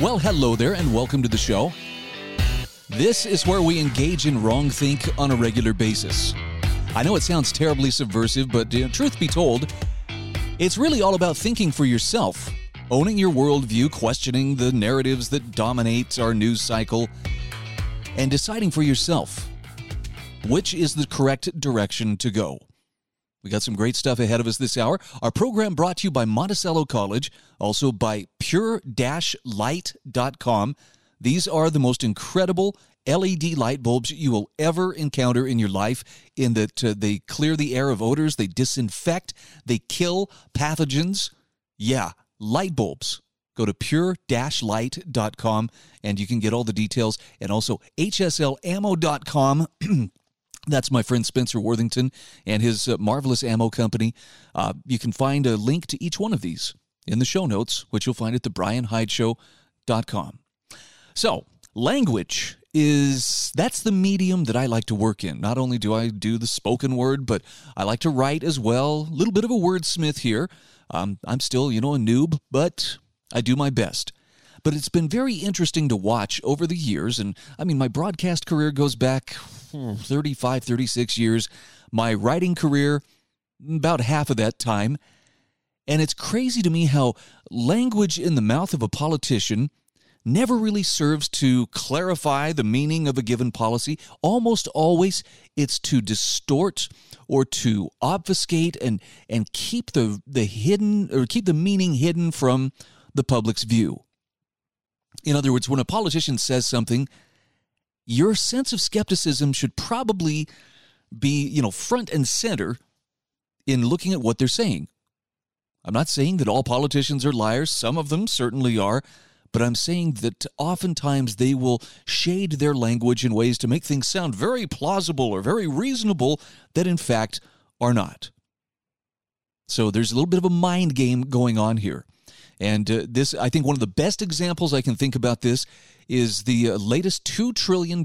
Well, hello there, and welcome to the show. This is where we engage in wrong think on a regular basis. I know it sounds terribly subversive, but truth be told, it's really all about thinking for yourself, owning your worldview, questioning the narratives that dominate our news cycle, and deciding for yourself which is the correct direction to go. We got some great stuff ahead of us this hour. Our program brought to you by Monticello College, also by pure-light.com. These are the most incredible LED light bulbs you will ever encounter in your life in that uh, they clear the air of odors, they disinfect, they kill pathogens. Yeah, light bulbs. Go to pure-light.com and you can get all the details and also hslammo.com That's my friend Spencer Worthington and his uh, marvelous ammo company. Uh, you can find a link to each one of these in the show notes, which you'll find at thebrianhydeshow.com. So, language is that's the medium that I like to work in. Not only do I do the spoken word, but I like to write as well. A little bit of a wordsmith here. Um, I'm still, you know, a noob, but I do my best. But it's been very interesting to watch over the years. And I mean, my broadcast career goes back hmm, 35, 36 years. My writing career, about half of that time. And it's crazy to me how language in the mouth of a politician never really serves to clarify the meaning of a given policy. Almost always, it's to distort or to obfuscate and, and keep the, the hidden or keep the meaning hidden from the public's view. In other words, when a politician says something, your sense of skepticism should probably be, you know, front and center in looking at what they're saying. I'm not saying that all politicians are liars, some of them certainly are, but I'm saying that oftentimes they will shade their language in ways to make things sound very plausible or very reasonable that in fact are not. So there's a little bit of a mind game going on here. And uh, this, I think, one of the best examples I can think about this is the uh, latest $2 trillion,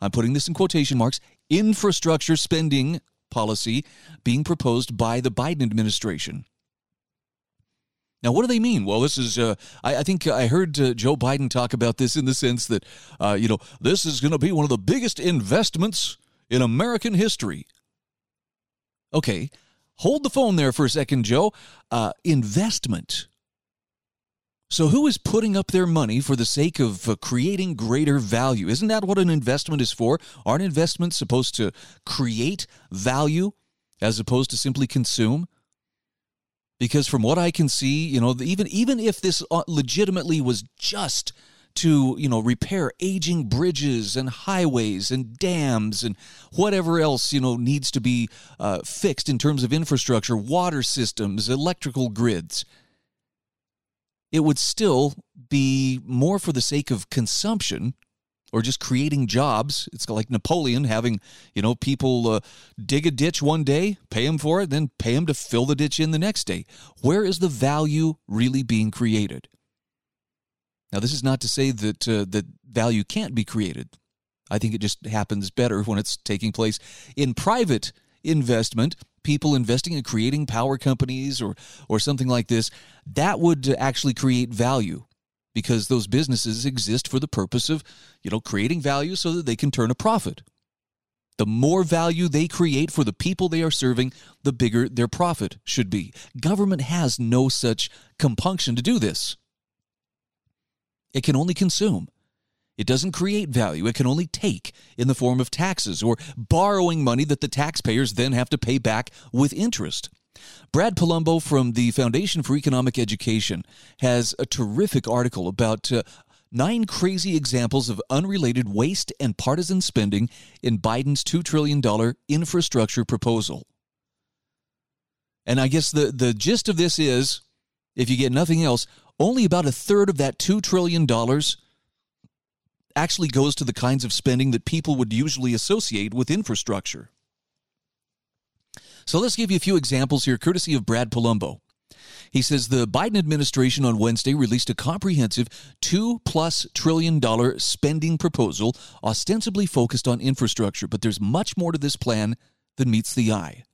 I'm putting this in quotation marks, infrastructure spending policy being proposed by the Biden administration. Now, what do they mean? Well, this is, uh, I, I, think I heard uh, Joe Biden talk about this in the sense that, uh, you know, this is going to be one of the biggest investments in American history. Okay, hold the phone there for a second, Joe. Uh, investment. So, who is putting up their money for the sake of uh, creating greater value? Isn't that what an investment is for? Aren't investments supposed to create value as opposed to simply consume? Because from what I can see, you know, even even if this uh, legitimately was just to you know repair aging bridges and highways and dams and whatever else you know needs to be uh, fixed in terms of infrastructure, water systems, electrical grids it would still be more for the sake of consumption or just creating jobs. It's like Napoleon having, you know, people uh, dig a ditch one day, pay them for it, then pay them to fill the ditch in the next day. Where is the value really being created? Now, this is not to say that uh, that value can't be created. I think it just happens better when it's taking place in private investment people investing in creating power companies or or something like this that would actually create value because those businesses exist for the purpose of you know creating value so that they can turn a profit. The more value they create for the people they are serving the bigger their profit should be. Government has no such compunction to do this. It can only consume it doesn't create value. It can only take in the form of taxes or borrowing money that the taxpayers then have to pay back with interest. Brad Polumbo from the Foundation for Economic Education has a terrific article about uh, nine crazy examples of unrelated waste and partisan spending in Biden's $2 trillion infrastructure proposal. And I guess the, the gist of this is if you get nothing else, only about a third of that $2 trillion actually goes to the kinds of spending that people would usually associate with infrastructure. So let's give you a few examples here, courtesy of Brad Polumbo. He says the Biden administration on Wednesday released a comprehensive two plus trillion dollar spending proposal ostensibly focused on infrastructure, but there's much more to this plan than meets the eye.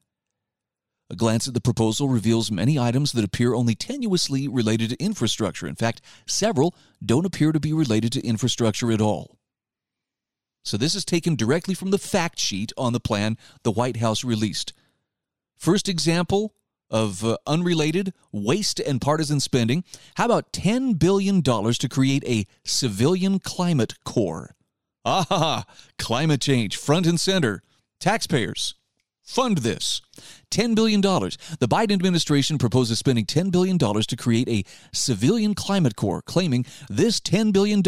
A glance at the proposal reveals many items that appear only tenuously related to infrastructure. In fact, several don't appear to be related to infrastructure at all. So, this is taken directly from the fact sheet on the plan the White House released. First example of uh, unrelated waste and partisan spending. How about $10 billion to create a civilian climate corps? Ah, climate change, front and center. Taxpayers, fund this. $10 billion. The Biden administration proposes spending $10 billion to create a civilian climate corps, claiming this $10 billion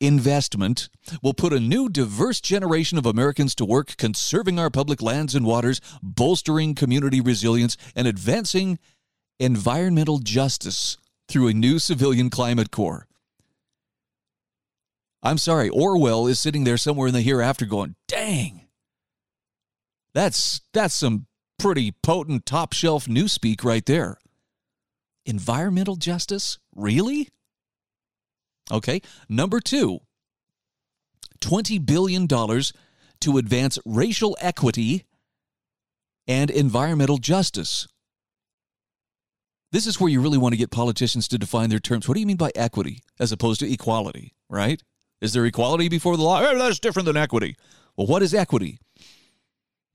investment will put a new diverse generation of Americans to work conserving our public lands and waters, bolstering community resilience, and advancing environmental justice through a new civilian climate corps. I'm sorry, Orwell is sitting there somewhere in the hereafter going, dang. That's that's some pretty potent top shelf newspeak right there. Environmental justice? Really? Okay. Number two, $20 billion to advance racial equity and environmental justice. This is where you really want to get politicians to define their terms. What do you mean by equity as opposed to equality, right? Is there equality before the law? Oh, that's different than equity. Well, what is equity?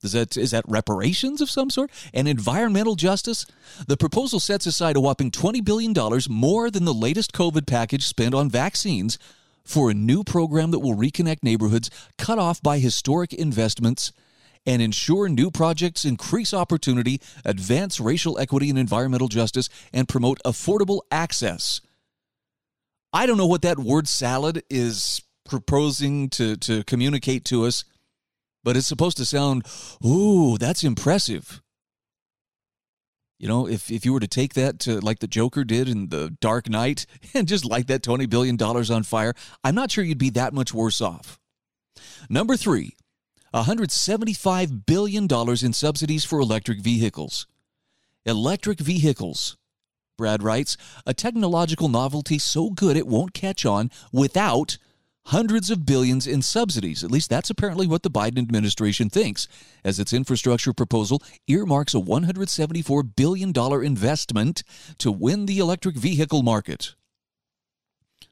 Is that, is that reparations of some sort? And environmental justice? The proposal sets aside a whopping $20 billion more than the latest COVID package spent on vaccines for a new program that will reconnect neighborhoods cut off by historic investments and ensure new projects increase opportunity, advance racial equity and environmental justice, and promote affordable access. I don't know what that word salad is proposing to, to communicate to us but it's supposed to sound, ooh, that's impressive. You know, if, if you were to take that to like the Joker did in The Dark Knight and just light that $20 billion on fire, I'm not sure you'd be that much worse off. Number three, $175 billion in subsidies for electric vehicles. Electric vehicles, Brad writes, a technological novelty so good it won't catch on without hundreds of billions in subsidies. At least that's apparently what the Biden administration thinks, as its infrastructure proposal earmarks a $174 billion investment to win the electric vehicle market.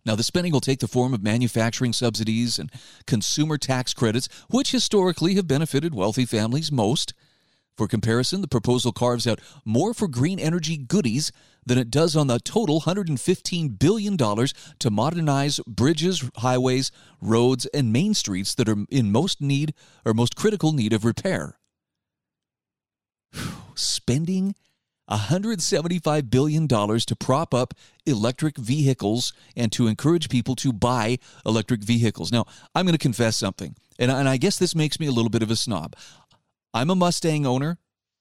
Now, the spending will take the form of manufacturing subsidies and consumer tax credits, which historically have benefited wealthy families most. For comparison, the proposal carves out more for green energy goodies than it does on the total $115 billion to modernize bridges, highways, roads, and main streets that are in most need or most critical need of repair. Spending $175 billion to prop up electric vehicles and to encourage people to buy electric vehicles. Now, I'm going to confess something, and, and I guess this makes me a little bit of a snob. I'm a Mustang owner.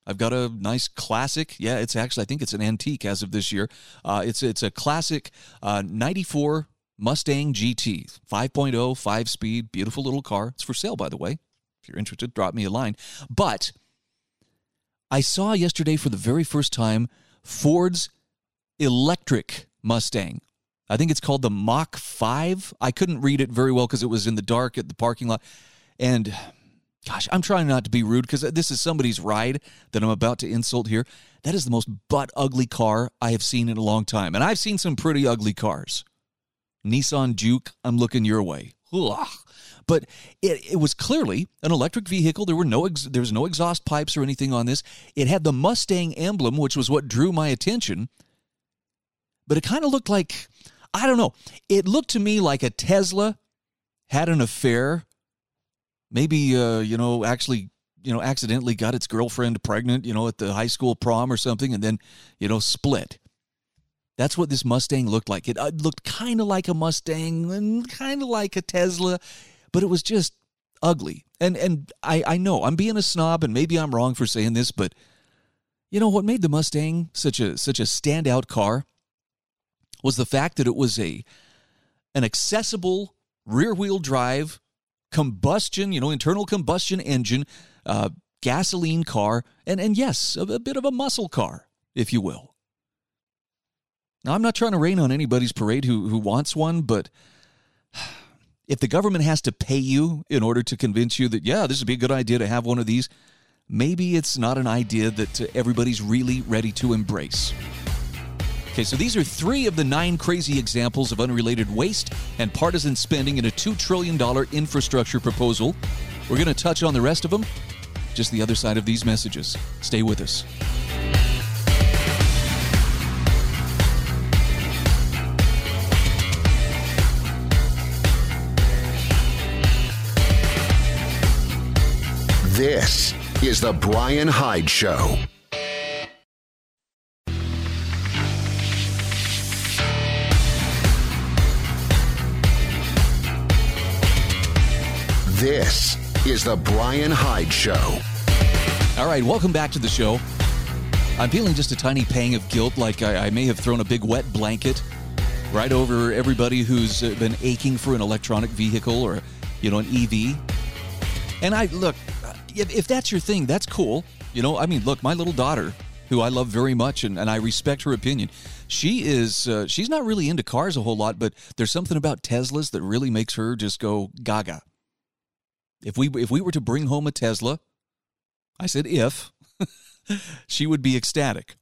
I've got a nice classic. Yeah, it's actually I think it's an antique as of this year. Uh, it's it's a classic uh, '94 Mustang GT 5.0 five speed, beautiful little car. It's for sale, by the way. If you're interested, drop me a line. But I saw yesterday for the very first time Ford's electric Mustang. I think it's called the Mach 5. I couldn't read it very well because it was in the dark at the parking lot. And Gosh, I'm trying not to be rude because this is somebody's ride that I'm about to insult here. That is the most butt ugly car I have seen in a long time. And I've seen some pretty ugly cars. Nissan Juke, I'm looking your way. But it, it was clearly an electric vehicle. There were no ex, there was no exhaust pipes or anything on this. It had the Mustang emblem, which was what drew my attention. But it kind of looked like I don't know. It looked to me like a Tesla had an affair maybe uh, you know actually you know accidentally got its girlfriend pregnant you know at the high school prom or something and then you know split. That's what this mustang looked like. It, uh, looked kind of like a mustang and kind of like a tesla but it was just ugly. And and I, I know i'm being a snob and maybe i'm wrong for saying this but You know what made the Mustang such a such a standout car was the fact that it was a an accessible rear wheel drive combustion, you know, internal combustion engine, uh, gasoline car, and and yes, a, a bit of a muscle car, if you will. Now, I'm not trying to rain on anybody's parade who who wants one, but if the government has to pay you in order to convince you that yeah, this would be a good idea to have one of these, maybe it's not an idea that uh, everybody's really ready to embrace. Okay, so these are three of the nine crazy examples of unrelated waste and partisan spending in a $2 trillion infrastructure proposal. We're going to touch on the rest of them just the other side of these messages. Stay with us. This is The Brian Hyde Show. This is The Brian Hyde Show. All right, welcome back to the show. I'm feeling just a tiny pang of guilt, like I, I may have thrown a big wet blanket right over everybody who's been aching for an electronic vehicle or, you know, an EV. And I look, if, if that's your thing, that's cool. You know, I mean, look, my little daughter, who I love very much and, and I respect her opinion, she is, uh, she's not really into cars a whole lot, but there's something about Teslas that really makes her just go gaga. If we if we were to bring home a Tesla, I said if, she would be ecstatic.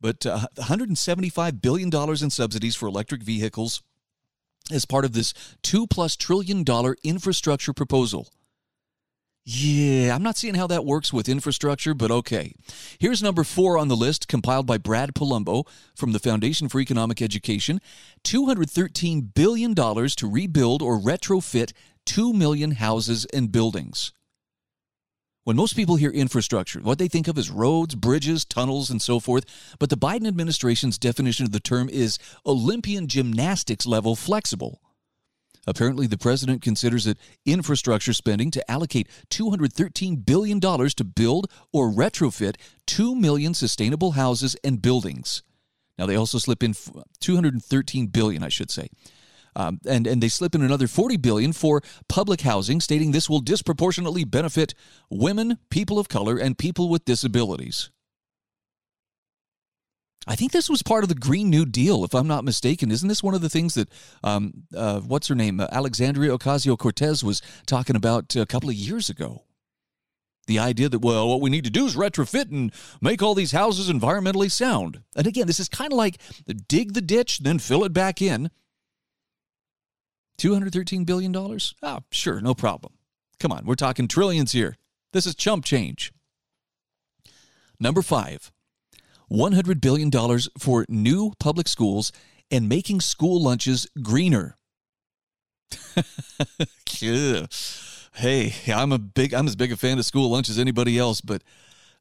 But uh, 175 billion dollars in subsidies for electric vehicles as part of this two plus trillion dollar infrastructure proposal. Yeah, I'm not seeing how that works with infrastructure, but okay. Here's number four on the list, compiled by Brad Polumbo from the Foundation for Economic Education $213 billion to rebuild or retrofit 2 million houses and buildings. When most people hear infrastructure, what they think of is roads, bridges, tunnels, and so forth, but the Biden administration's definition of the term is Olympian gymnastics level flexible. Apparently, the president considers it infrastructure spending to allocate $213 billion to build or retrofit 2 million sustainable houses and buildings. Now, they also slip in 213 billion, I should say. Um, and and they slip in another 40 billion for public housing, stating this will disproportionately benefit women, people of color, and people with disabilities. I think this was part of the Green New Deal, if I'm not mistaken. Isn't this one of the things that, um, uh, what's her name, uh, Alexandria Ocasio Cortez was talking about a couple of years ago? The idea that, well, what we need to do is retrofit and make all these houses environmentally sound. And again, this is kind of like dig the ditch, then fill it back in. $213 billion? Oh, sure, no problem. Come on, we're talking trillions here. This is chump change. Number five, $100 billion for new public schools and making school lunches greener. hey, I'm a big I'm as big a fan of school lunch as anybody else, but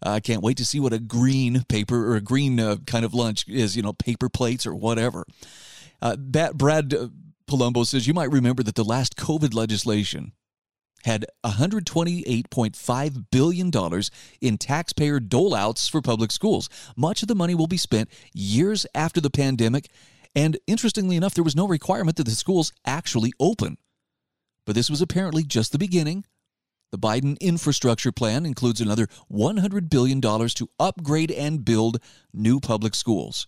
I can't wait to see what a green paper or a green uh, kind of lunch is, you know, paper plates or whatever. Uh, Brad Polumbo says you might remember that the last COVID legislation had $128.5 billion in taxpayer doleouts for public schools. Much of the money will be spent years after the pandemic. And interestingly enough, there was no requirement that the schools actually open. But this was apparently just the beginning. The Biden infrastructure plan includes another $100 billion to upgrade and build new public schools.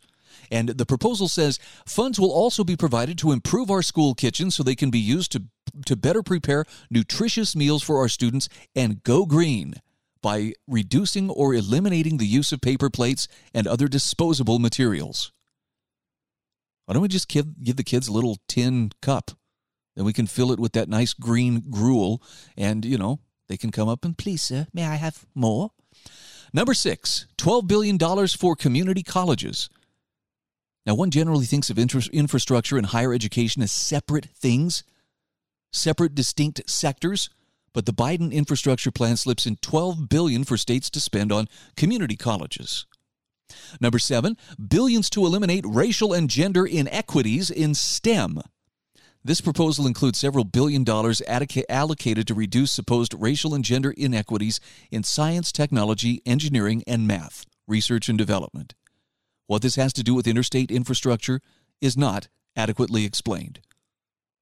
And the proposal says funds will also be provided to improve our school kitchens so they can be used to, to better prepare nutritious meals for our students and go green by reducing or eliminating the use of paper plates and other disposable materials. Why don't we just give, give the kids a little tin cup? Then we can fill it with that nice green gruel, and, you know, they can come up and, please, sir, may I have more? Number six, $12 billion for community colleges. Now, one generally thinks of infrastructure and higher education as separate things, separate, distinct sectors. But the Biden infrastructure plan slips in 12 billion for states to spend on community colleges. Number seven, billions to eliminate racial and gender inequities in STEM. This proposal includes several billion dollars allocated to reduce supposed racial and gender inequities in science, technology, engineering, and math, research and development. What this has to do with interstate infrastructure is not adequately explained.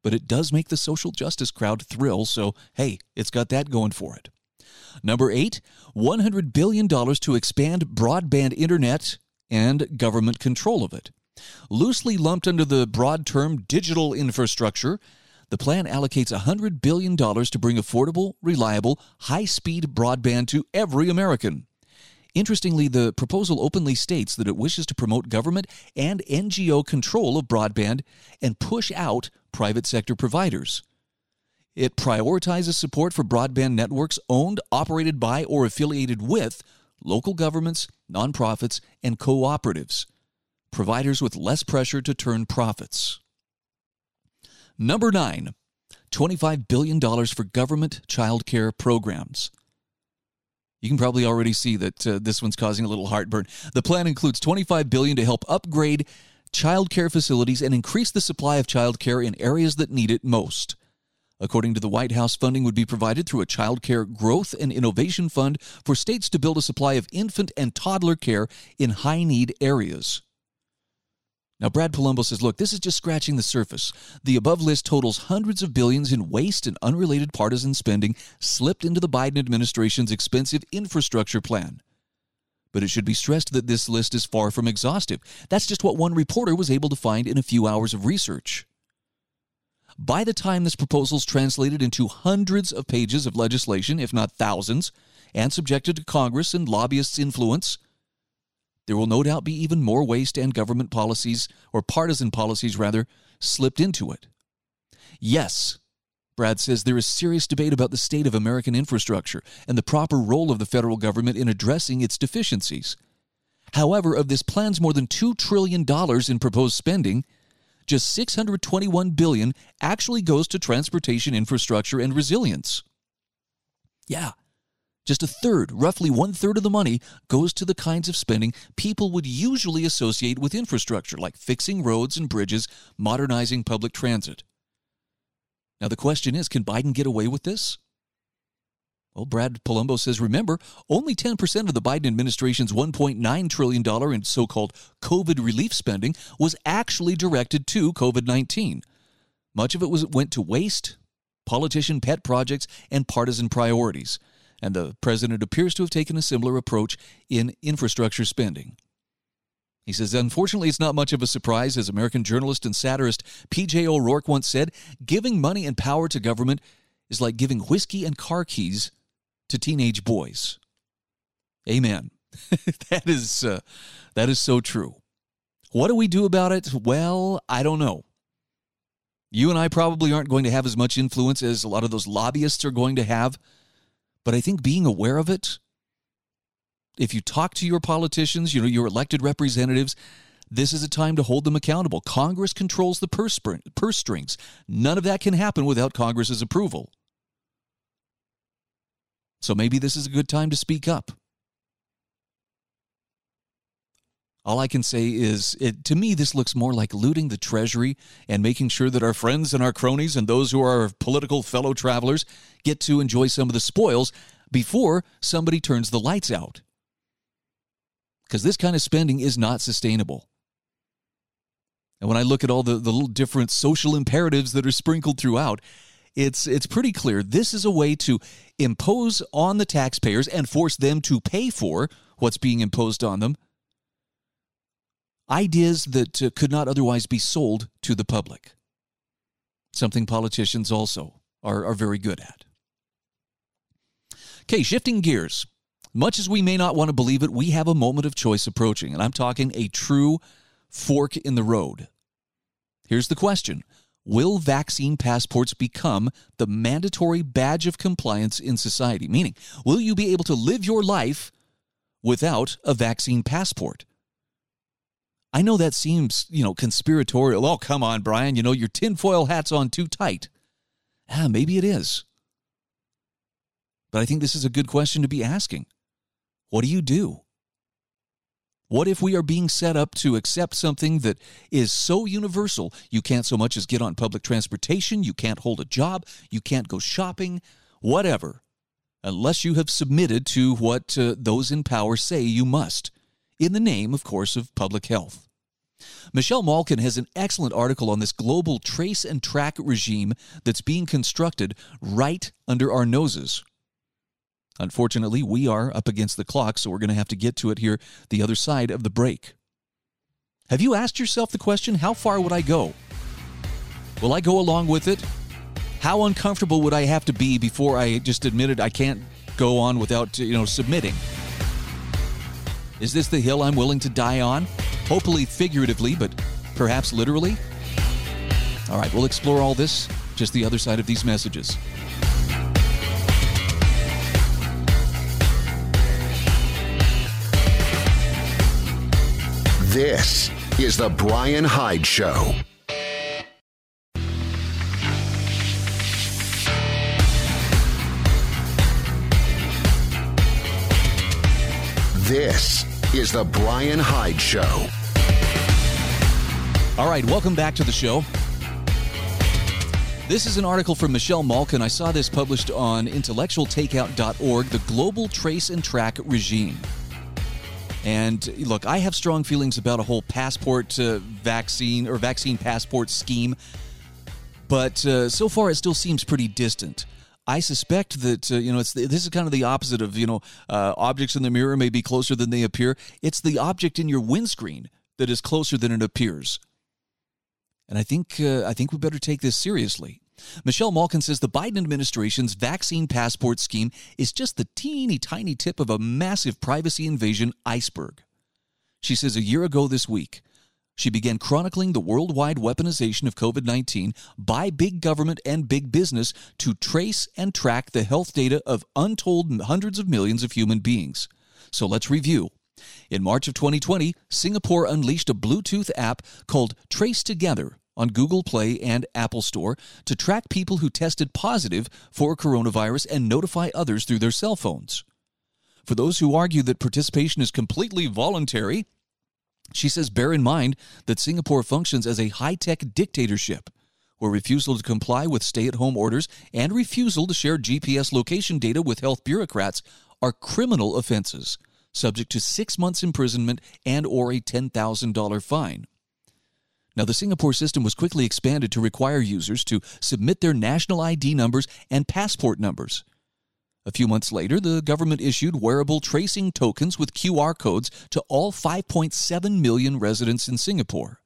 But it does make the social justice crowd thrill, so hey, it's got that going for it. Number eight, $100 billion to expand broadband internet and government control of it. Loosely lumped under the broad term digital infrastructure, the plan allocates $100 billion to bring affordable, reliable, high speed broadband to every American. Interestingly, the proposal openly states that it wishes to promote government and NGO control of broadband and push out private sector providers. It prioritizes support for broadband networks owned, operated by, or affiliated with local governments, nonprofits, and cooperatives providers with less pressure to turn profits. Number nine, $25 billion for government child care programs. You can probably already see that uh, this one's causing a little heartburn. The plan includes 25 billion to help upgrade child care facilities and increase the supply of child care in areas that need it most. According to the White House, funding would be provided through a child care growth and innovation fund for states to build a supply of infant and toddler care in high need areas. Now, Brad Polumbo says, look, this is just scratching the surface. The above list totals hundreds of billions in waste and unrelated partisan spending slipped into the Biden administration's expensive infrastructure plan. But it should be stressed that this list is far from exhaustive. That's just what one reporter was able to find in a few hours of research. By the time this proposal is translated into hundreds of pages of legislation, if not thousands, and subjected to Congress and lobbyists' influence, there will no doubt be even more waste and government policies, or partisan policies rather, slipped into it. Yes, Brad says there is serious debate about the state of American infrastructure and the proper role of the federal government in addressing its deficiencies. However, of this plan's more than $2 trillion in proposed spending, just 621 billion actually goes to transportation infrastructure and resilience. Yeah, just a third, roughly one third of the money, goes to the kinds of spending people would usually associate with infrastructure, like fixing roads and bridges, modernizing public transit. Now, the question is can Biden get away with this? Well, Brad Polumbo says, remember, only 10% of the Biden administration's $1.9 trillion in so called COVID relief spending was actually directed to COVID 19. Much of it was, went to waste, politician pet projects, and partisan priorities and the president appears to have taken a similar approach in infrastructure spending. He says, Unfortunately, it's not much of a surprise, as American journalist and satirist P.J. O'Rourke once said giving money and power to government is like giving whiskey and car keys to teenage boys. Amen. that is uh, that is so true. What do we do about it? Well, I don't know. You and I probably aren't going to have as much influence as a lot of those lobbyists are going to have but I think being aware of it, if you talk to your politicians, you know, your elected representatives, this is a time to hold them accountable. Congress controls the purse, purse strings. None of that can happen without Congress's approval. So maybe this is a good time to speak up. All I can say is, it, to me, this looks more like looting the treasury and making sure that our friends and our cronies and those who are our political fellow travelers get to enjoy some of the spoils before somebody turns the lights out. Because this kind of spending is not sustainable. And when I look at all the, the little different social imperatives that are sprinkled throughout, it's it's pretty clear this is a way to impose on the taxpayers and force them to pay for what's being imposed on them ideas that uh, could not otherwise be sold to the public. Something politicians also are, are very good at. Okay, shifting gears. Much as we may not want to believe it, we have a moment of choice approaching, and I'm talking a true fork in the road. Here's the question Will vaccine passports become the mandatory badge of compliance in society? Meaning, will you be able to live your life without a vaccine passport? I know that seems, you know, conspiratorial. Oh, come on, Brian. You know, your tinfoil hat's on too tight. Ah, maybe it is. But I think this is a good question to be asking. What do you do? What if we are being set up to accept something that is so universal you can't so much as get on public transportation, you can't hold a job, you can't go shopping, whatever, unless you have submitted to what uh, those in power say you must, in the name, of course, of public health. Michelle Malkin has an excellent article on this global trace and track regime that's being constructed right under our noses. Unfortunately, we are up against the clock, so we're going to have to get to it here the other side of the break. Have you asked yourself the question how far would I go? Will I go along with it? How uncomfortable would I have to be before I just admitted I can't go on without, you know, submitting? Is this the hill I'm willing to die on? Hopefully figuratively, but perhaps literally? All right, we'll explore all this just the other side of these messages. This is The Brian Hyde Show. This is The Brian Hyde Show. All right, welcome back to the show. This is an article from Michelle Malkin. I saw this published on intellectualtakeout.org, the global trace and track regime. And look, I have strong feelings about a whole passport uh, vaccine or vaccine passport scheme, but uh, so far it still seems pretty distant. I suspect that uh, you know it's this is kind of the opposite of you know uh, objects in the mirror may be closer than they appear. It's the object in your windscreen that is closer than it appears. And I think uh, I think we better take this seriously. Michelle Malkin says the Biden administration's vaccine passport scheme is just the teeny tiny tip of a massive privacy invasion iceberg. She says a year ago this week, she began chronicling the worldwide weaponization of COVID 19 by big government and big business to trace and track the health data of untold hundreds of millions of human beings. So let's review. In March of 2020, Singapore unleashed a Bluetooth app called Trace Together on Google Play and Apple Store to track people who tested positive for coronavirus and notify others through their cell phones. For those who argue that participation is completely voluntary, she says bear in mind that Singapore functions as a high tech dictatorship where refusal to comply with stay at home orders and refusal to share GPS location data with health bureaucrats are criminal offenses subject to 6 months imprisonment and or a $10,000 fine. Now, the Singapore system was quickly expanded to require users to submit their national ID numbers and passport numbers. A few months later, the government issued wearable tracing tokens with QR codes to all 5.7 million residents in Singapore.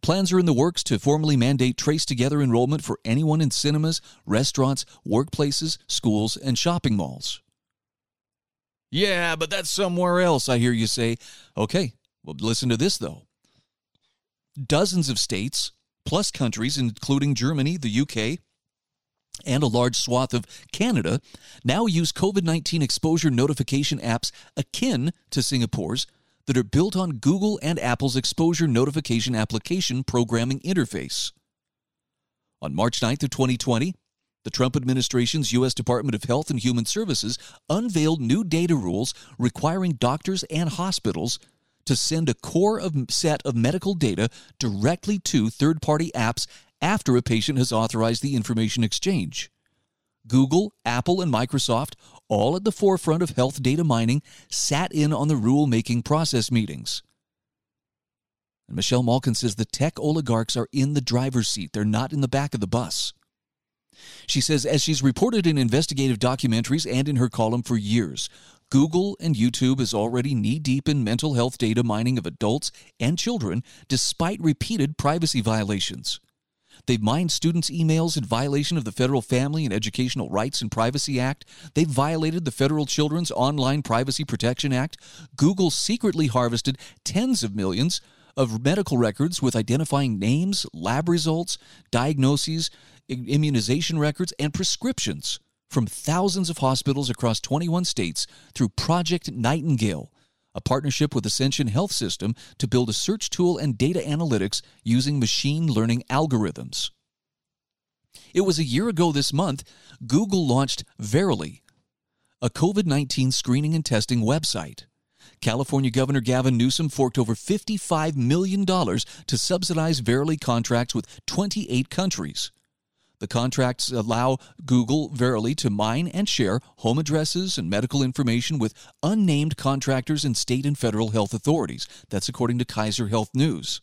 Plans are in the works to formally mandate Trace Together enrollment for anyone in cinemas, restaurants, workplaces, schools, and shopping malls. Yeah, but that's somewhere else, I hear you say. Okay, well, listen to this, though. Dozens of states, plus countries, including Germany, the UK, and a large swath of Canada, now use COVID 19 exposure notification apps akin to Singapore's that are built on Google and Apple's exposure notification application programming interface. On March 9th of 2020, the Trump administration's U.S. Department of Health and Human Services unveiled new data rules requiring doctors and hospitals to send a core of set of medical data directly to third-party apps after a patient has authorized the information exchange. Google, Apple, and Microsoft, all at the forefront of health data mining, sat in on the rule making process meetings. And Michelle Malkin says the tech oligarchs are in the driver's seat, they're not in the back of the bus. She says, as she's reported in investigative documentaries and in her column for years, Google and YouTube is already knee deep in mental health data mining of adults and children despite repeated privacy violations. They've mined students' emails in violation of the Federal Family and Educational Rights and Privacy Act. They've violated the Federal Children's Online Privacy Protection Act. Google secretly harvested tens of millions of medical records with identifying names, lab results, diagnoses, immunization records, and prescriptions from thousands of hospitals across 21 states through Project Nightingale, a partnership with Ascension Health System to build a search tool and data analytics using machine learning algorithms. It was a year ago this month, Google launched Verily, a COVID 19 screening and testing website. California Governor Gavin Newsom forked over $55 million to subsidize Verily contracts with 28 countries. The contracts allow Google Verily to mine and share home addresses and medical information with unnamed contractors and state and federal health authorities. That's according to Kaiser Health News.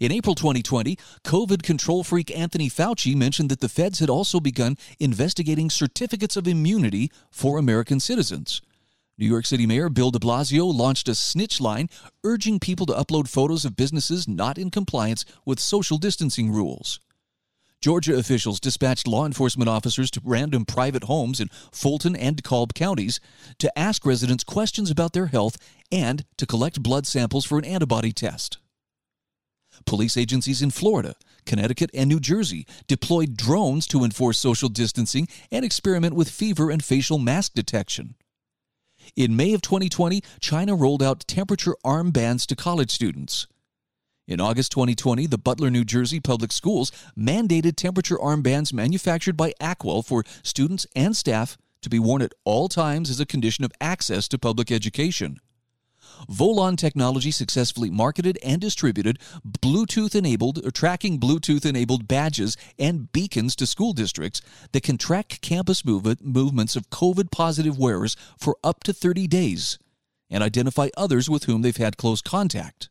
In April 2020, COVID control freak Anthony Fauci mentioned that the feds had also begun investigating certificates of immunity for American citizens. New York City Mayor Bill de Blasio launched a snitch line urging people to upload photos of businesses not in compliance with social distancing rules. Georgia officials dispatched law enforcement officers to random private homes in Fulton and DeKalb counties to ask residents questions about their health and to collect blood samples for an antibody test. Police agencies in Florida, Connecticut, and New Jersey deployed drones to enforce social distancing and experiment with fever and facial mask detection. In May of 2020, China rolled out temperature armbands to college students. In August 2020, the Butler, New Jersey public schools mandated temperature armbands manufactured by Acwell for students and staff to be worn at all times as a condition of access to public education. Volan Technology successfully marketed and distributed Bluetooth enabled tracking Bluetooth enabled badges and beacons to school districts that can track campus movement, movements of COVID positive wearers for up to 30 days and identify others with whom they've had close contact.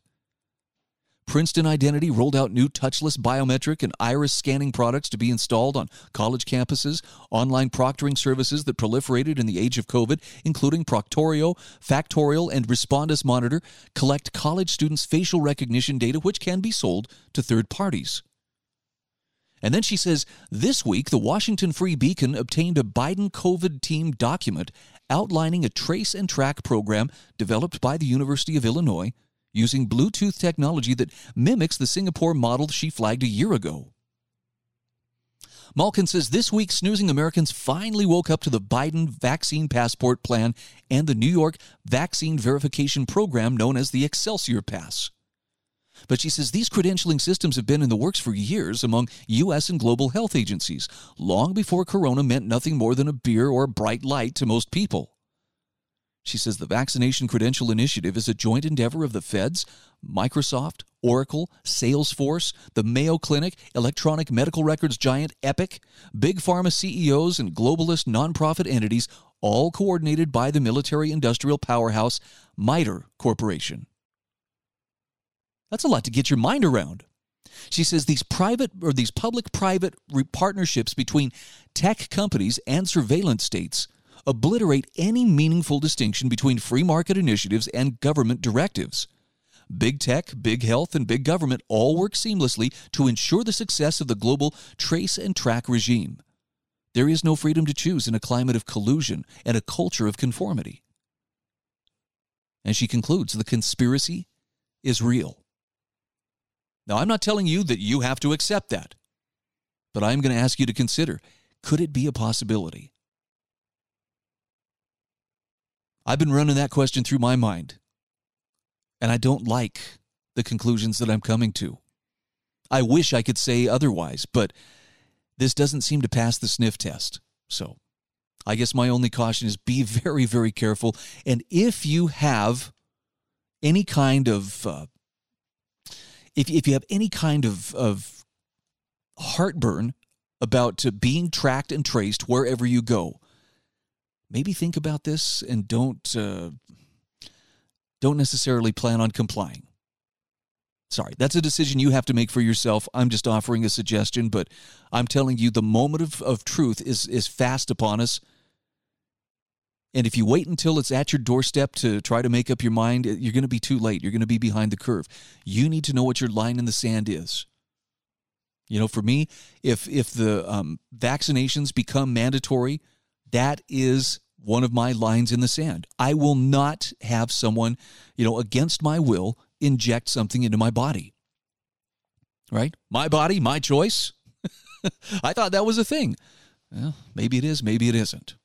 Princeton Identity rolled out new touchless biometric and iris scanning products to be installed on college campuses, online proctoring services that proliferated in the age of COVID, including Proctorio, Factorial, and Respondus Monitor, collect college students' facial recognition data, which can be sold to third parties. And then she says this week, the Washington Free Beacon obtained a Biden COVID team document outlining a trace and track program developed by the University of Illinois using Bluetooth technology that mimics the Singapore model she flagged a year ago. Malkin says this week, snoozing Americans finally woke up to the Biden vaccine passport plan and the New York vaccine verification program known as the Excelsior Pass. But she says these credentialing systems have been in the works for years among U.S. and global health agencies, long before corona meant nothing more than a beer or a bright light to most people. She says the Vaccination Credential Initiative is a joint endeavor of the feds, Microsoft, Oracle, Salesforce, the Mayo Clinic, electronic medical records giant Epic, big pharma CEOs, and globalist nonprofit entities, all coordinated by the military industrial powerhouse MITRE Corporation. That's a lot to get your mind around. She says these private or these public private partnerships between tech companies and surveillance states obliterate any meaningful distinction between free market initiatives and government directives. Big tech, big health, and big government all work seamlessly to ensure the success of the global trace and track regime. There is no freedom to choose in a climate of collusion and a culture of conformity. And she concludes the conspiracy is real. Now, I'm not telling you that you have to accept that, but I'm going to ask you to consider could it be a possibility I've been running that question through my mind, and I don't like the conclusions that I'm coming to. I wish I could say otherwise, but this doesn't seem to pass the sniff test. So I guess my only caution is be very, very careful. And if you have any kind of, uh, if, if you have any kind of, of heartburn about being tracked and traced wherever you go, maybe think about this and don't uh, don't necessarily plan on complying. Sorry, that's a decision you have to make for yourself. I'm just offering a suggestion, but I'm telling you the moment of, of truth is is fast upon us. And if you wait until it's at your doorstep to try to make up your mind, you're going to be too late. You're going to be behind the curve. You need to know what your line in the sand is. You know, for me, if if the um, vaccinations become mandatory, that is one of my lines in the sand. I will not have someone, you know, against my will inject something into my body. Right? My body, my choice. I thought that was a thing. Well, maybe it is, maybe it isn't.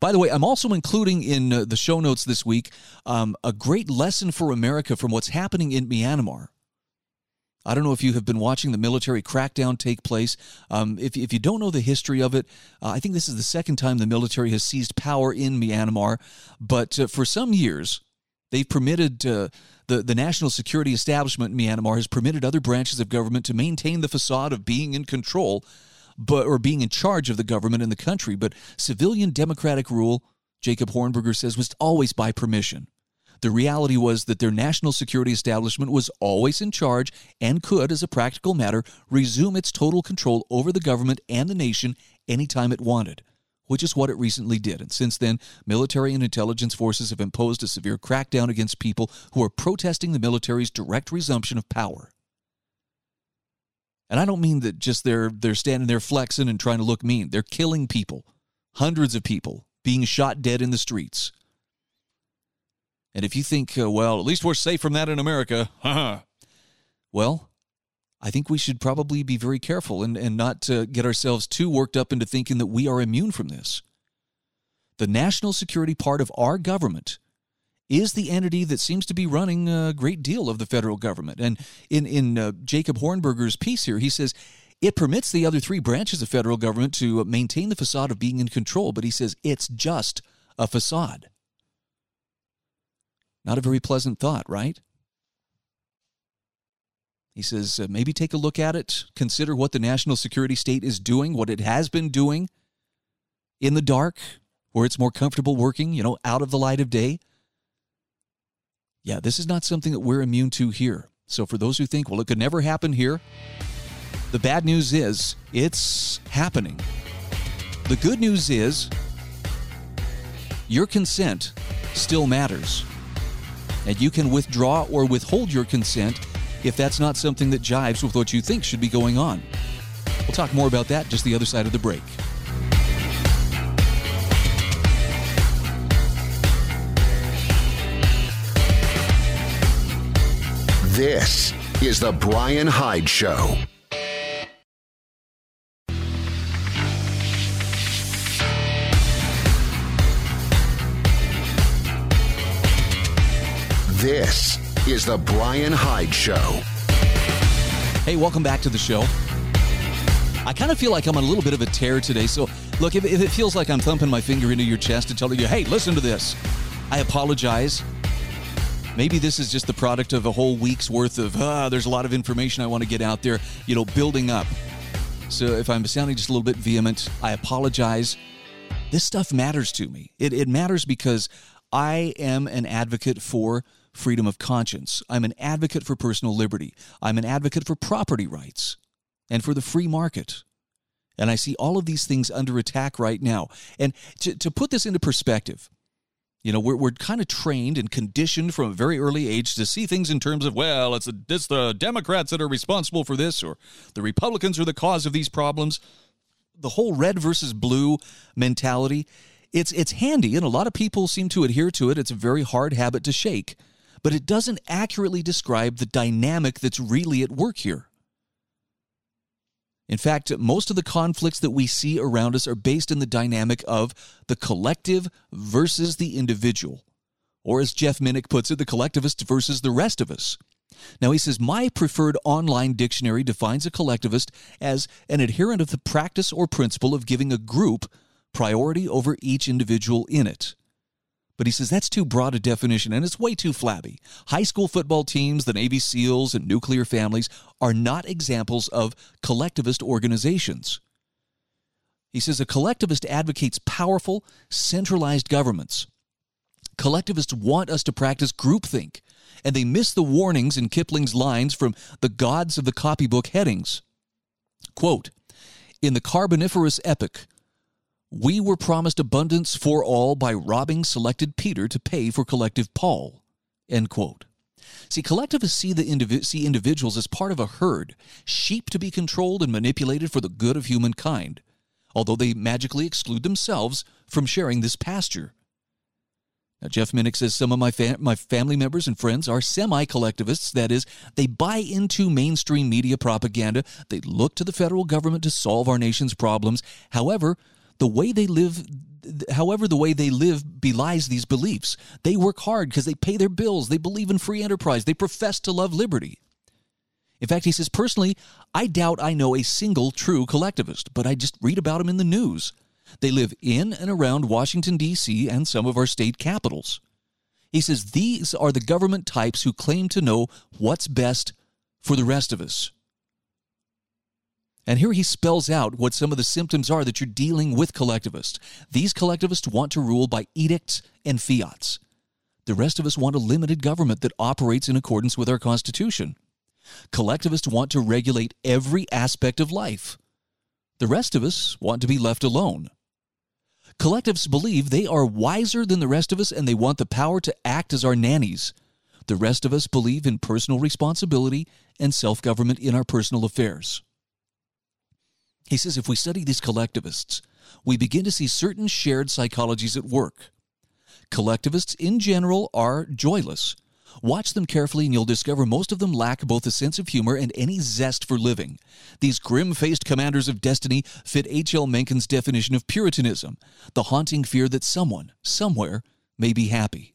By the way, I'm also including in uh, the show notes this week um, a great lesson for America from what's happening in Myanmar. I don't know if you have been watching the military crackdown take place. Um, if, if you don't know the history of it, uh, I think this is the second time the military has seized power in Myanmar. But uh, for some years, They've permitted uh, the the national security establishment in Myanmar has permitted other branches of government to maintain the facade of being in control, but or being in charge of the government in the country. But civilian democratic rule, Jacob Hornberger says, was always by permission. The reality was that their national security establishment was always in charge and could, as a practical matter, resume its total control over the government and the nation anytime it wanted, which is what it recently did. And since then, military and intelligence forces have imposed a severe crackdown against people who are protesting the military's direct resumption of power. And I don't mean that just they're they're standing there flexing and trying to look mean. They're killing people, hundreds of people being shot dead in the streets. And if you think, uh, well, at least we're safe from that in America, well, I think we should probably be very careful and, and not uh, get ourselves too worked up into thinking that we are immune from this. The national security part of our government is the entity that seems to be running a great deal of the federal government. And in, in uh, Jacob Hornberger's piece here, he says it permits the other three branches of federal government to maintain the facade of being in control, but he says it's just a facade. Not a very pleasant thought, right? He says, uh, maybe take a look at it, consider what the national security state is doing, what it has been doing in the dark, where it's more comfortable working, you know, out of the light of day. Yeah, this is not something that we're immune to here. So, for those who think, well, it could never happen here, the bad news is it's happening. The good news is your consent still matters and you can withdraw or withhold your consent if that's not something that jives with what you think should be going on. We'll talk more about that just the other side of the break. This is The Brian Hyde Show. This is The Brian Hyde Show. Hey, welcome back to the show. I kind of feel like I'm on a little bit of a tear today. So, look, if, if it feels like I'm thumping my finger into your chest and telling you, hey, listen to this, I apologize. Maybe this is just the product of a whole week's worth of, ah, there's a lot of information I want to get out there, you know, building up. So if I'm sounding just a little bit vehement, I apologize. This stuff matters to me. It, it matters because I am an advocate for freedom of conscience. I'm an advocate for personal liberty. I'm an advocate for property rights and for the free market. And I see all of these things under attack right now. And to, to put this into perspective, you know, we're, we're kind of trained and conditioned from a very early age to see things in terms of, well, it's, a, it's the Democrats that are responsible for this, or the Republicans are the cause of these problems. The whole red versus blue mentality, it's, it's handy, and a lot of people seem to adhere to it. It's a very hard habit to shake but it doesn't accurately describe the dynamic that's really at work here. In fact, most of the conflicts that we see around us are based in the dynamic of the collective versus the individual. Or, as Jeff Minick puts it, the collectivist versus the rest of us. Now, he says, My preferred online dictionary defines a collectivist as an adherent of the practice or principle of giving a group priority over each individual in it. But he says that's too broad a definition and it's way too flabby. High school football teams, the Navy SEALs, and nuclear families are not examples of collectivist organizations. He says a collectivist advocates powerful, centralized governments. Collectivists want us to practice groupthink, and they miss the warnings in Kipling's lines from The Gods of the Copybook headings. Quote, in the Carboniferous epoch, we were promised abundance for all by robbing selected Peter to pay for collective Paul. End quote. See, collectivists see, the indivi- see individuals as part of a herd, sheep to be controlled and manipulated for the good of humankind, although they magically exclude themselves from sharing this pasture. Now, Jeff Minick says some of my, my family members and friends are semi collectivists. That is, they buy into mainstream media propaganda. They look to the federal government to solve our nation's problems. However, the way they live however the way they live belies these beliefs. They work hard because they pay their bills. They believe in free enterprise. They profess to love liberty. In fact he says personally i doubt i know a single true collectivist but i just read about them in the news. They live in and around washington d.c and some of our state capitals. He says these are the government types who claim to know what's best for the rest of us. And here he spells out what some of the symptoms are that you're dealing with collectivists. These collectivists want to rule by edicts and fiats. The rest of us want a limited government that operates in accordance with our Constitution. Collectivists want to regulate every aspect of life. The rest of us want to be left alone. Collectivists believe they are wiser than the rest of us and they want the power to act as our nannies. The rest of us believe in personal responsibility and self government in our personal affairs. He says if we study these collectivists, we begin to see certain shared psychologies at work. Collectivists in general are joyless. Watch them carefully and you'll discover most of them lack both a sense of humor and any zest for living. These grim faced commanders of destiny fit H.L. Mencken's definition of Puritanism the haunting fear that someone, somewhere, may be happy.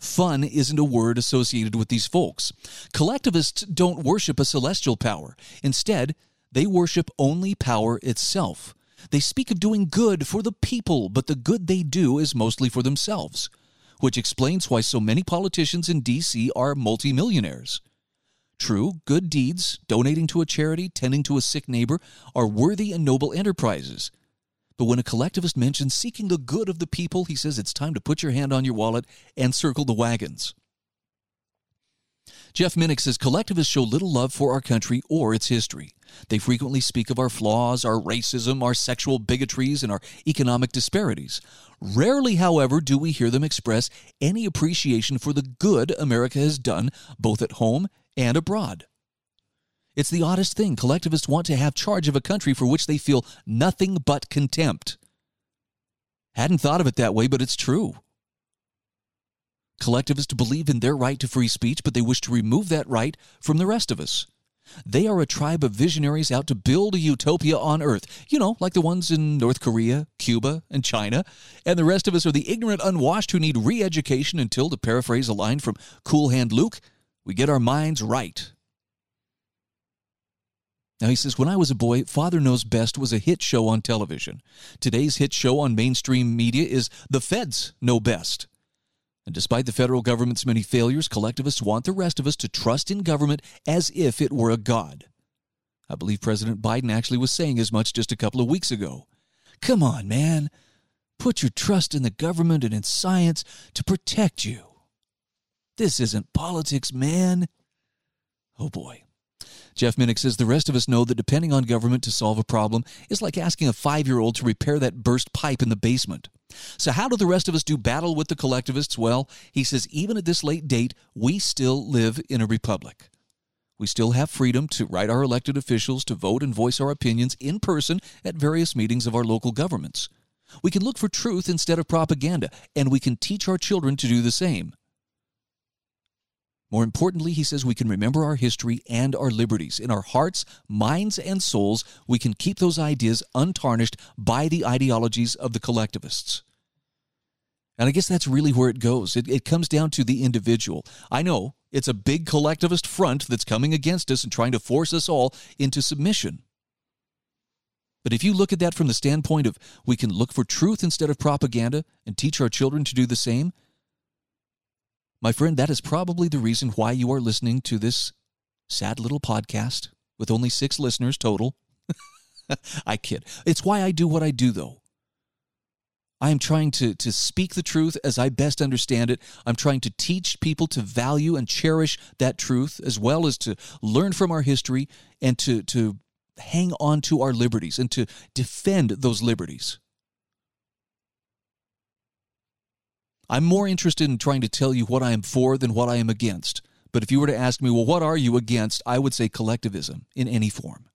Fun isn't a word associated with these folks. Collectivists don't worship a celestial power. Instead, they worship only power itself. They speak of doing good for the people, but the good they do is mostly for themselves, which explains why so many politicians in D.C. are multimillionaires. True, good deeds, donating to a charity, tending to a sick neighbor, are worthy and noble enterprises. But when a collectivist mentions seeking the good of the people, he says it's time to put your hand on your wallet and circle the wagons. Jeff Minick says collectivists show little love for our country or its history. They frequently speak of our flaws, our racism, our sexual bigotries, and our economic disparities. Rarely, however, do we hear them express any appreciation for the good America has done both at home and abroad. It's the oddest thing. Collectivists want to have charge of a country for which they feel nothing but contempt. Hadn't thought of it that way, but it's true. Collectivists believe in their right to free speech, but they wish to remove that right from the rest of us. They are a tribe of visionaries out to build a utopia on earth, you know, like the ones in North Korea, Cuba, and China. And the rest of us are the ignorant, unwashed who need re education until, to paraphrase a line from Cool Hand Luke, we get our minds right. Now he says, When I was a boy, Father Knows Best was a hit show on television. Today's hit show on mainstream media is The Feds Know Best. And despite the federal government's many failures, collectivists want the rest of us to trust in government as if it were a god. I believe President Biden actually was saying as much just a couple of weeks ago. Come on, man. Put your trust in the government and in science to protect you. This isn't politics, man. Oh boy. Jeff Minick says the rest of us know that depending on government to solve a problem is like asking a five year old to repair that burst pipe in the basement. So, how do the rest of us do battle with the collectivists? Well, he says even at this late date, we still live in a republic. We still have freedom to write our elected officials, to vote and voice our opinions in person at various meetings of our local governments. We can look for truth instead of propaganda, and we can teach our children to do the same. More importantly, he says we can remember our history and our liberties. In our hearts, minds, and souls, we can keep those ideas untarnished by the ideologies of the collectivists. And I guess that's really where it goes. It, it comes down to the individual. I know it's a big collectivist front that's coming against us and trying to force us all into submission. But if you look at that from the standpoint of we can look for truth instead of propaganda and teach our children to do the same, my friend, that is probably the reason why you are listening to this sad little podcast with only six listeners total. I kid. It's why I do what I do, though. I am trying to, to speak the truth as I best understand it. I'm trying to teach people to value and cherish that truth, as well as to learn from our history and to, to hang on to our liberties and to defend those liberties. I'm more interested in trying to tell you what I am for than what I am against. But if you were to ask me, well, what are you against? I would say collectivism in any form.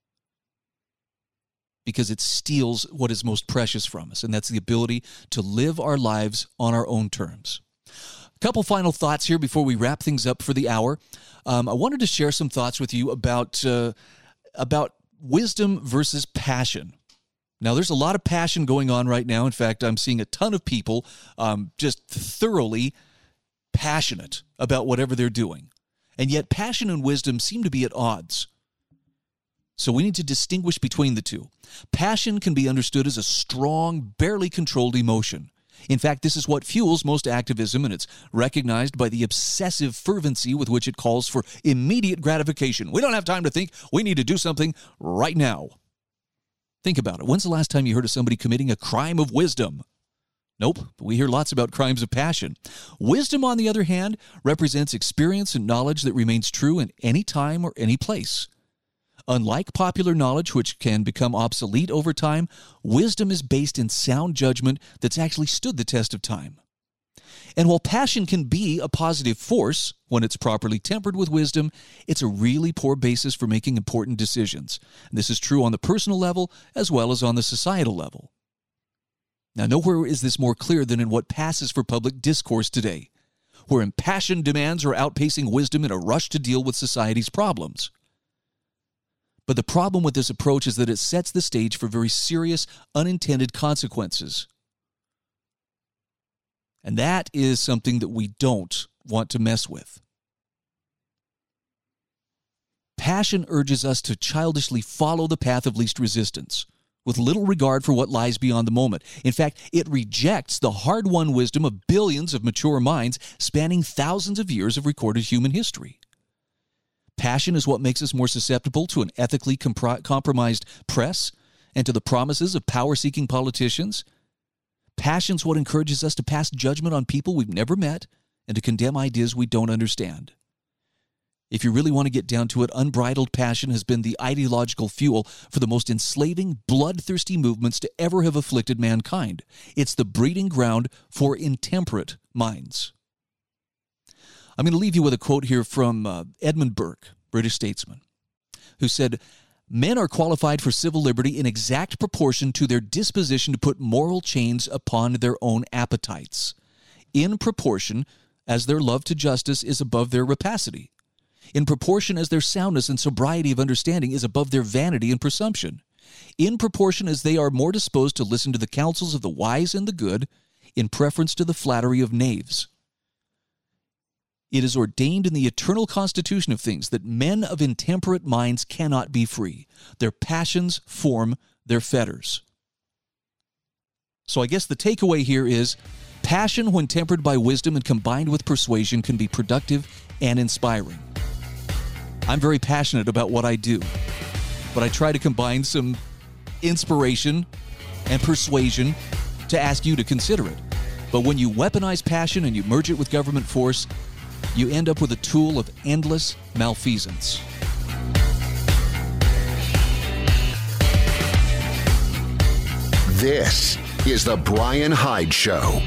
Because it steals what is most precious from us, and that's the ability to live our lives on our own terms. A couple final thoughts here before we wrap things up for the hour. Um, I wanted to share some thoughts with you about uh, about wisdom versus passion. Now, there's a lot of passion going on right now. In fact, I'm seeing a ton of people um, just thoroughly passionate about whatever they're doing. And yet, passion and wisdom seem to be at odds. So, we need to distinguish between the two. Passion can be understood as a strong, barely controlled emotion. In fact, this is what fuels most activism, and it's recognized by the obsessive fervency with which it calls for immediate gratification. We don't have time to think. We need to do something right now. Think about it. When's the last time you heard of somebody committing a crime of wisdom? Nope, but we hear lots about crimes of passion. Wisdom, on the other hand, represents experience and knowledge that remains true in any time or any place. Unlike popular knowledge, which can become obsolete over time, wisdom is based in sound judgment that's actually stood the test of time. And while passion can be a positive force when it's properly tempered with wisdom, it's a really poor basis for making important decisions. And this is true on the personal level as well as on the societal level. Now, nowhere is this more clear than in what passes for public discourse today, where impassioned demands are outpacing wisdom in a rush to deal with society's problems. But the problem with this approach is that it sets the stage for very serious unintended consequences. And that is something that we don't want to mess with. Passion urges us to childishly follow the path of least resistance, with little regard for what lies beyond the moment. In fact, it rejects the hard won wisdom of billions of mature minds spanning thousands of years of recorded human history. Passion is what makes us more susceptible to an ethically compromised press and to the promises of power seeking politicians. Passion's what encourages us to pass judgment on people we've never met and to condemn ideas we don't understand. If you really want to get down to it, unbridled passion has been the ideological fuel for the most enslaving, bloodthirsty movements to ever have afflicted mankind. It's the breeding ground for intemperate minds. I'm going to leave you with a quote here from uh, Edmund Burke, British statesman, who said, Men are qualified for civil liberty in exact proportion to their disposition to put moral chains upon their own appetites, in proportion as their love to justice is above their rapacity, in proportion as their soundness and sobriety of understanding is above their vanity and presumption, in proportion as they are more disposed to listen to the counsels of the wise and the good, in preference to the flattery of knaves. It is ordained in the eternal constitution of things that men of intemperate minds cannot be free. Their passions form their fetters. So I guess the takeaway here is passion, when tempered by wisdom and combined with persuasion, can be productive and inspiring. I'm very passionate about what I do, but I try to combine some inspiration and persuasion to ask you to consider it. But when you weaponize passion and you merge it with government force, you end up with a tool of endless malfeasance. This is The Brian Hyde Show.